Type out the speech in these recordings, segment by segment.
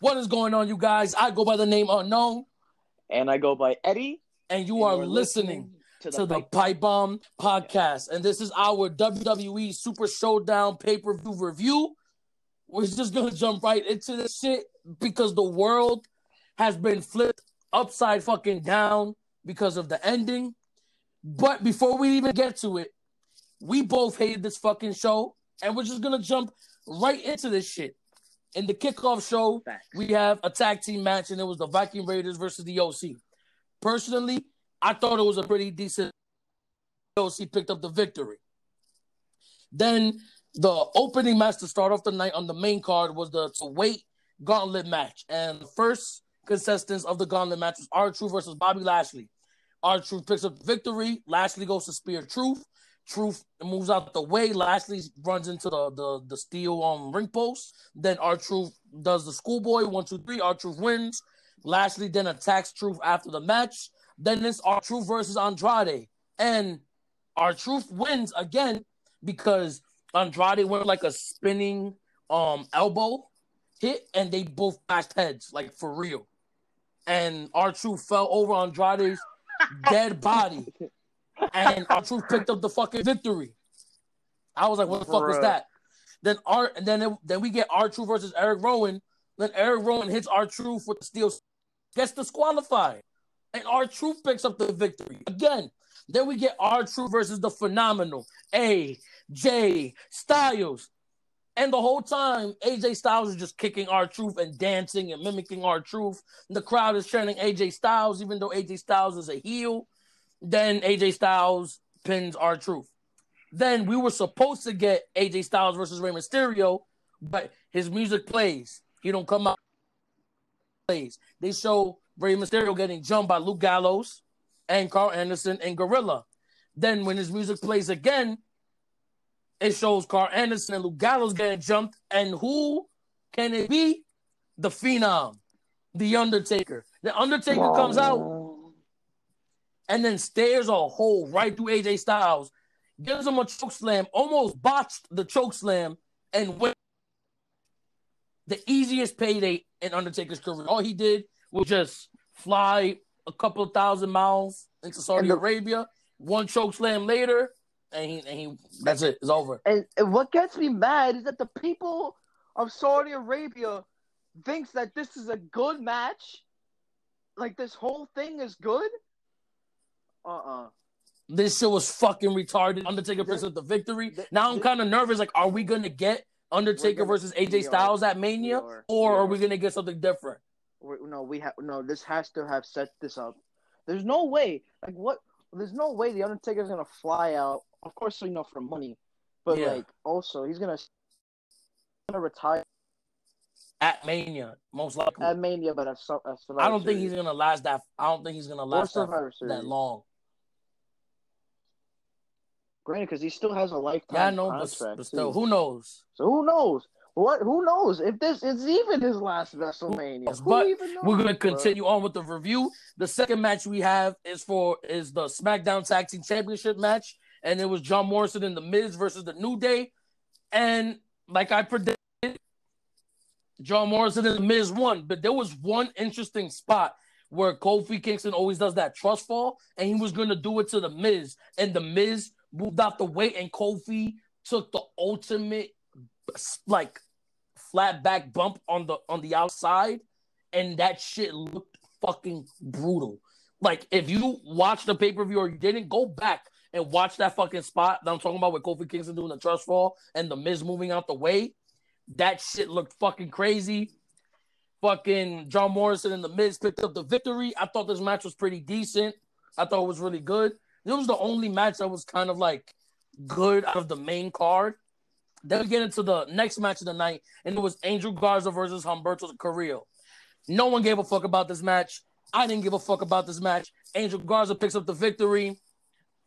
What is going on, you guys? I go by the name Unknown, And I go by Eddie. and you and are you're listening to to the Pipe- Pipe Bomb Podcast. And this is our WWE Super Showdown pay per view review. We're just going to jump right into this shit because the world has been flipped upside fucking down because of the ending. But before we even get to it, we both hated this fucking show, and we're just going to jump right into this shit. In the kickoff show, Facts. we have a tag team match, and it was the Viking Raiders versus the OC. Personally, I thought it was a pretty decent. OC picked up the victory. Then the opening match to start off the night on the main card was the to wait gauntlet match, and the first contestants of the gauntlet match was R Truth versus Bobby Lashley. R Truth picks up the victory. Lashley goes to spear Truth. Truth moves out the way. Lashley runs into the the, the steel um ring post. Then R Truth does the schoolboy one two three. R Truth wins. Lashley then attacks Truth after the match. Then it's R Truth versus Andrade, and R Truth wins again because Andrade went like a spinning um elbow hit, and they both bashed heads like for real. And R Truth fell over Andrade's dead body, and R Truth picked up the fucking victory. I was like, "What the fuck was that?" Then R, and then it, then we get R Truth versus Eric Rowan. Then Eric Rowan hits R Truth with the steel, gets disqualified, and R Truth picks up the victory again. Then we get R Truth versus the phenomenal AJ Styles. And the whole time, AJ Styles is just kicking R Truth and dancing and mimicking R Truth. The crowd is chanting AJ Styles, even though AJ Styles is a heel. Then AJ Styles pins R Truth. Then we were supposed to get AJ Styles versus Rey Mysterio, but his music plays. He don't come out. Plays. They show Rey Mysterio getting jumped by Luke Gallows and Karl Anderson and Gorilla. Then when his music plays again, it shows Karl Anderson and Luke Gallows getting jumped. And who can it be? The Phenom, The Undertaker. The Undertaker comes out and then stares a hole right through AJ Styles, gives him a choke slam, almost botched the choke slam, and went the easiest payday in Undertaker's career. All he did was just fly a couple of thousand miles into Saudi the- Arabia, one choke slam later, and he and he that's it. It's over. And, and what gets me mad is that the people of Saudi Arabia thinks that this is a good match. Like this whole thing is good. Uh uh This shit was fucking retarded. Undertaker up the victory. Th- Now I'm kind of nervous. Like, are we gonna get Undertaker gonna- versus AJ we are. Styles at Mania, are. or We are are. we gonna get something different? no, we have no. This has to have set this up. There's no way. Like what? There's no way the Undertaker's gonna fly out. Of course, you know for money, but Yeah. like also he's gonna gonna retire At Mania, most likely. at Mania, but at, Sur- at Survivor I don't think he's gonna last that. I don't think he's gonna last that, that long. Granted, because he still has a lifetime Yeah, I know, but, contract. but still, who knows? So who knows? What? Who knows if this is even his last WrestleMania? Who But knows, We're gonna bro? continue on with the review. The second match we have is for is the SmackDown Tag Team Championship match, and it was John Morrison and the Miz versus the New Day, and like I predicted, John Morrison and the Miz won. But there was one interesting spot where Kofi Kingston always does that trust fall, and he was gonna do it to the Miz, and the Miz moved out the way, and Kofi took the ultimate like flat back bump on the on the outside and that shit looked fucking brutal. Like if you watch the pay per view or you didn't, go back and watch that fucking spot that I'm talking about with Kofi Kingston doing the trust fall and the Miz moving out the way. That shit looked fucking crazy. Fucking John Morrison and the Miz picked up the victory. I thought this match was pretty decent. I thought it was really good. It was the only match that was kind of like good out of the main card. Then we get into the next match of the night, and it was Angel Garza versus Humberto Carrillo. No one gave a fuck about this match. I didn't give a fuck about this match. Angel Garza picks up the victory.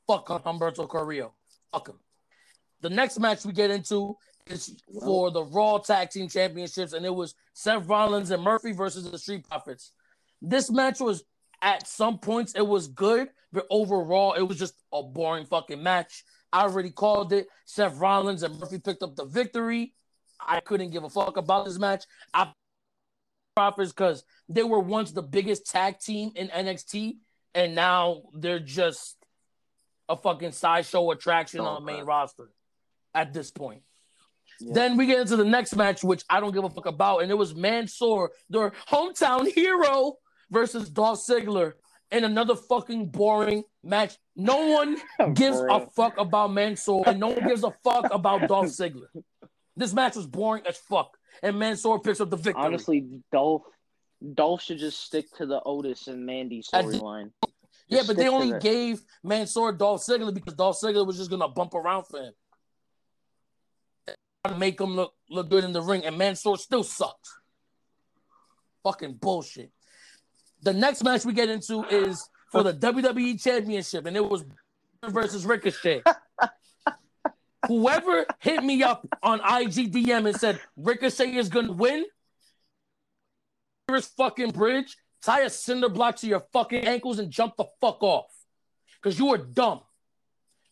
Fuck Humberto Carrillo. Fuck him. The next match we get into is for the Raw Tag Team Championships, and it was Seth Rollins and Murphy versus the Street Profits. This match was at some points it was good, but overall it was just a boring fucking match. I already called it. Seth Rollins and Murphy picked up the victory. I couldn't give a fuck about this match. I profits because they were once the biggest tag team in NXT, and now they're just a fucking sideshow attraction Oh, on the main roster at this point. Yeah. Then we get into the next match, which I don't give a fuck about, and it was Mansoor, their hometown hero, versus Dolph Ziggler in another fucking boring match. No one gives a fuck about Mansoor, and no one gives a fuck about Dolph Ziggler. This match was boring as fuck, and Mansoor picks up the victory. Honestly, Dolph Dolph should just stick to the Otis and Mandy storyline. yeah, but they only gave Mansoor Dolph Ziggler because Dolph Ziggler was just gonna bump around for him, to make him look look good in the ring, and Mansoor still sucks. Fucking bullshit. The next match we get into is for the WWE Championship, and it was versus Ricochet. Whoever hit me up on IGDM and said Ricochet is gonna win, this fucking bridge, tie a cinder block to your fucking ankles and jump the fuck off. Cause you are dumb.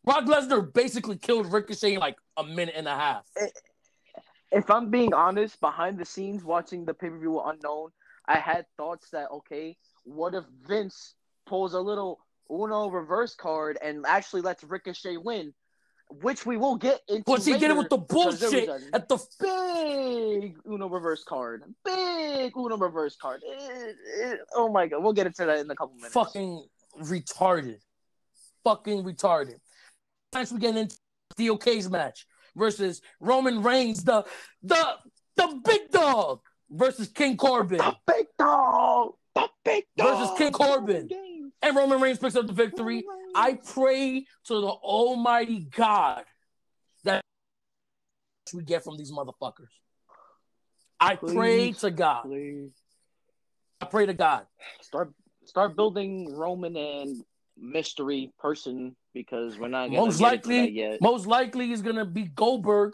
Brock Lesnar basically killed Ricochet in like a minute and a half. If I'm being honest, behind the scenes watching the pay per view unknown, I had thoughts that okay, what if Vince pulls a little Uno reverse card and actually lets Ricochet win, which we will get into. But he did it with the because there was bullshit at the big Uno reverse card, big Uno reverse card. It- it- oh my god, we'll get into that in a couple minutes. fucking retarded. Fucking retarded. Match we get into the Cage match versus Roman Reigns, the the the big dog versus King Corbin. the big dog, the big dog Versus King Corbin. And Roman Reigns picks up the victory. I pray to the Almighty God that we get from these motherfuckers. I pray to God. Please. I pray to God. start start building Roman and mystery person because we're not Most get into that likely, yet. most likely he's gonna be Goldberg,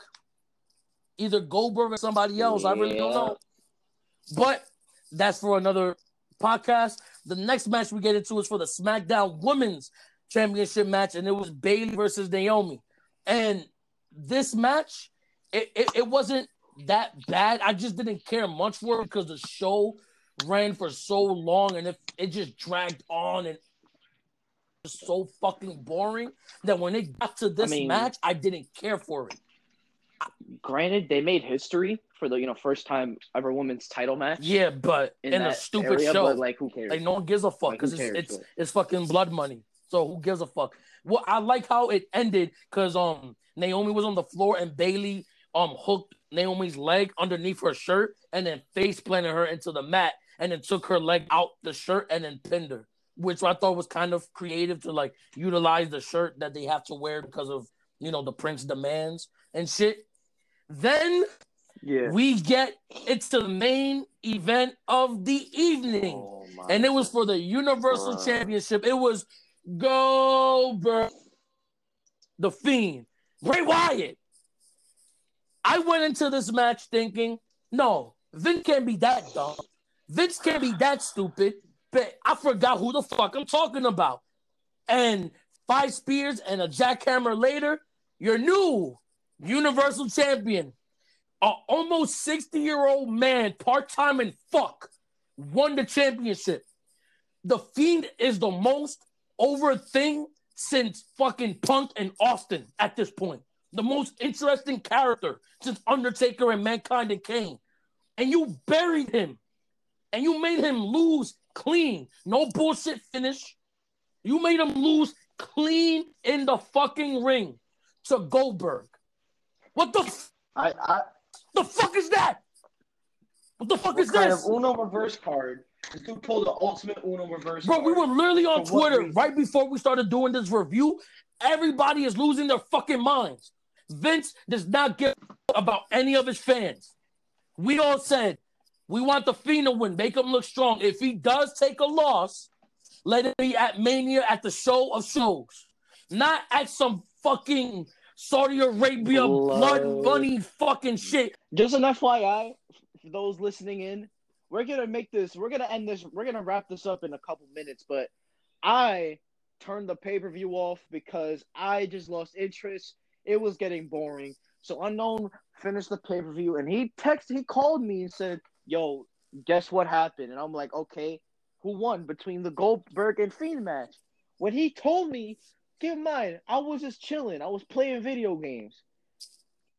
either Goldberg or somebody else. I really don't know. But that's for another podcast. The next match we get into is for the SmackDown Women's Championship match, and it was Bayley versus Naomi. And this match, it, it, it wasn't that bad. I just didn't care much for it because the show ran for so long and it, it just dragged on and was so fucking boring that when it got to this mean- match, I didn't care for it. Granted, they made history for the you know first time ever women's title match. Yeah, but in, a stupid area, show, like who cares? like no one gives a fuck Like, because it's it's but- it's fucking blood money. So who gives a fuck? Well, I like how it ended because um Naomi was on the floor and Bayley um hooked Naomi's leg underneath her shirt and then face planted her into the mat and then took her leg out the shirt and then pinned her, which I thought was kind of creative to like utilize the shirt that they have to wear because of you know the Prince demands and shit. Then yeah. we get it's the main event of the evening Oh and it was for the Universal Bruh. Championship. It was Goldberg, the Fiend, Bray Wyatt. I went into this match thinking, no, Vince can't be that dumb. Vince can't be that stupid. But I forgot who the fuck I'm talking about. And five spears and a jackhammer later, your new Universal Champion, a almost 60 year old man, part time and fuck, won the championship. The Fiend is the most over thing since fucking Punk and Austin at this point. The most interesting character since Undertaker and Mankind and Kane. And you buried him. And you made him lose clean. No bullshit finish. You made him lose clean in the fucking ring to Goldberg. What the f- I, I the fuck is that? What the fuck what is kind this? of Uno reverse card? This dude pulled the ultimate Uno reverse. Bro, we were literally on For Twitter right before we started doing this review. Everybody is losing their fucking minds. Vince does not give a about any of his fans. We all said we want the Fiend to win, make him look strong. If he does take a loss, let it be at Mania at the show of shows, not at some fucking Saudi Arabia blood, Blood. bunny fucking shit. Just an FYI for those listening in, we're gonna make this. We're gonna end this. We're gonna wrap this up in a couple minutes. But I turned the pay per view off because I just lost interest. It was getting boring. So unknown finished the pay per view, and he texted. He called me and said, "Yo, guess what happened? And I'm like, okay, who won between the Goldberg and Fiend match? When he told me, keep in mind, I was just chilling. I was playing video games.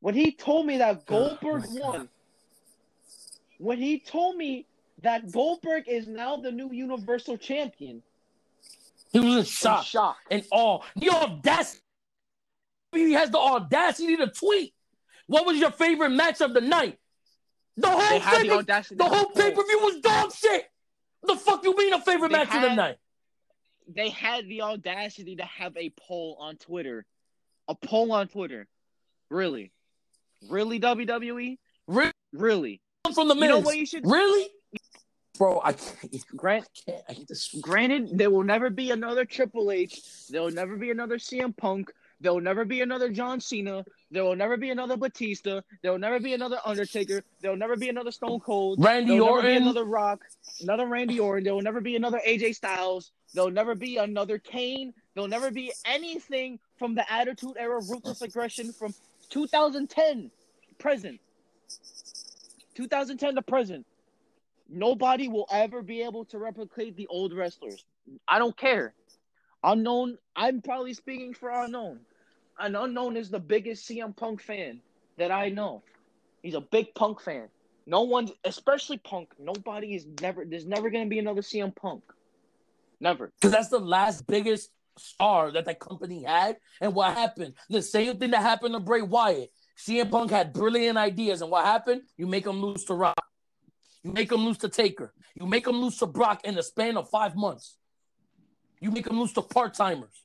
When he told me that Goldberg Oh my won, when he told me that Goldberg is now the new Universal Champion, He was in I'm shock and all. The audacity. He has the audacity to tweet. What was your favorite match of the night? The whole They had the. The whole have pay per view was dog shit. The fuck you mean a favorite They match of the night? They had the audacity to have a poll on Twitter. A poll on Twitter. Really? Really, WWE? Really? Really? From the You know Miz. what you should Really? Bro, I can't. grant I can't. I hate this. granted there will never be another Triple H. There will never be another CM Punk. There will never be another John Cena. There will never be another Batista. There will never be another Undertaker. There will never be another Stone Cold. Randy there will never be Orton. another Rock. Another Randy Orton. There will never be another AJ Styles. There will never be another Kane. There will never be anything from the Attitude Era, Ruthless Aggression from 2010 present. 2010 to present. Nobody will ever be able to replicate the old wrestlers. I don't care. Unknown, I'm probably speaking for unknown. An unknown is the biggest CM Punk fan that I know. He's a big Punk fan. No one's, especially Punk. Nobody is never. There's never gonna be another CM Punk. Never. Because that's the last biggest star that that company had. And what happened? The same thing that happened to Bray Wyatt. CM Punk had brilliant ideas. And what happened? You make him lose to Rock. You make him lose to Taker. You make him lose to Brock in the span of five months. You make him lose to part timers.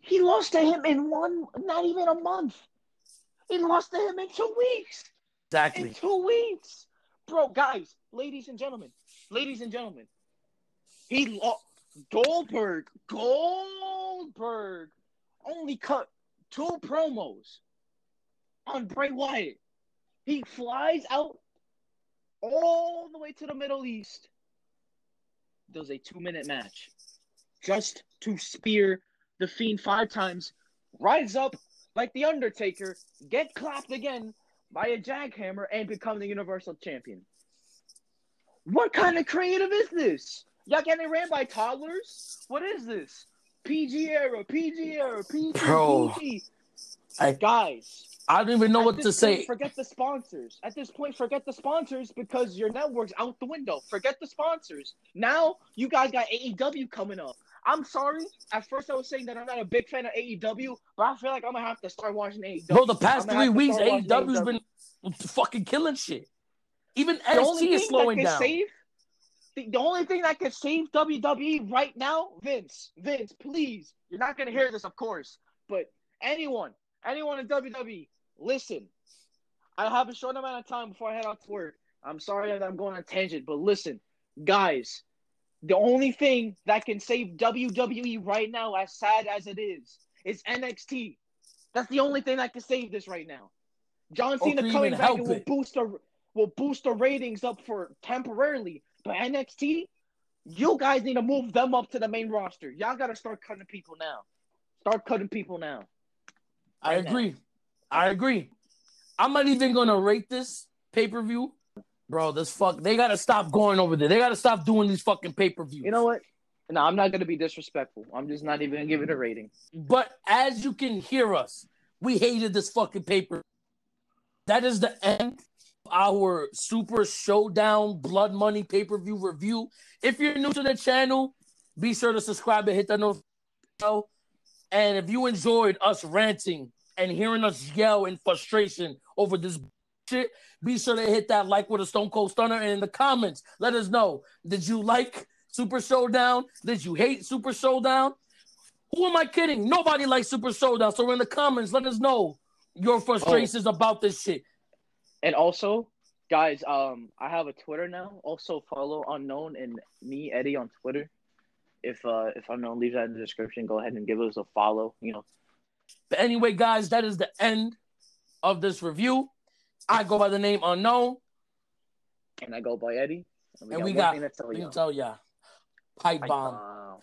He lost to him in one, not even a month. He lost to him in two weeks. In Exactly. two weeks, bro. Guys, ladies and gentlemen, ladies and gentlemen, he lost. Goldberg, Goldberg, only cut two promos on Bray Wyatt. He flies out all the way to the Middle East. Does a two-minute match just to spear the Fiend five times. rise up like the Undertaker, get clapped again by a jackhammer and become the Universal Champion. What kind of creative is this? Y'all getting ran by toddlers? What is this? PG era, PG era, PG, Bro. PG. I- Guys, I don't even know what to say. Forget the sponsors. At this point, forget the sponsors because your network's out the window. Forget the sponsors. Now you guys got AEW coming up. I'm sorry. At first, I was saying that I'm not a big fan of AEW, but I feel like I'm gonna have to start watching AEW. Bro, the past three weeks, AEW's been fucking killing shit. Even NXT is slowing down. Save, the, the only thing that can save WWE right now, Vince, Vince, please. You're not gonna hear this, of course, but anyone, anyone in WWE, listen. I have a short amount of time before I head out to work. I'm sorry that I'm going on a tangent, but listen, guys. The only thing that can save WWE right now, as sad as it is, is NXT. That's the only thing that can save this right now. John Cena coming back and will boost the will boost the ratings up for temporarily. But NXT, you guys need to move them up to the main roster. Y'all gotta start cutting people now. Start cutting people now. I Right now. agree. I agree. I'm not even gonna rate this pay per view, bro. This fuck. They gotta stop going over there. They gotta stop doing these fucking pay per views. You know what? No, I'm not gonna be disrespectful. I'm just not even gonna give it a rating. But as you can hear us, we hated this fucking paper. That is the end our Super Showdown Blood Money pay per view review. If you're new to the channel, be sure to subscribe and hit that notification bell. And if you enjoyed us ranting and hearing us yell in frustration over this shit, be sure to hit that like with a Stone Cold Stunner. And in the comments, let us know did you like Super Showdown? Did you hate Super Showdown? Who am I kidding? Nobody likes Super Showdown. So in the comments, let us know your oh. frustrations about this shit. And also, guys, um, I have a Twitter now. Also follow Unknown and me, Eddie, on Twitter. If uh if Unknown leaves that in the description, go ahead and give us a follow. You know, But anyway, guys, that is the end of this review. I go by the name Unknown, and I go by Eddie. and we one got, thing to tell we you. can tell ya, pipe bomb. Bye.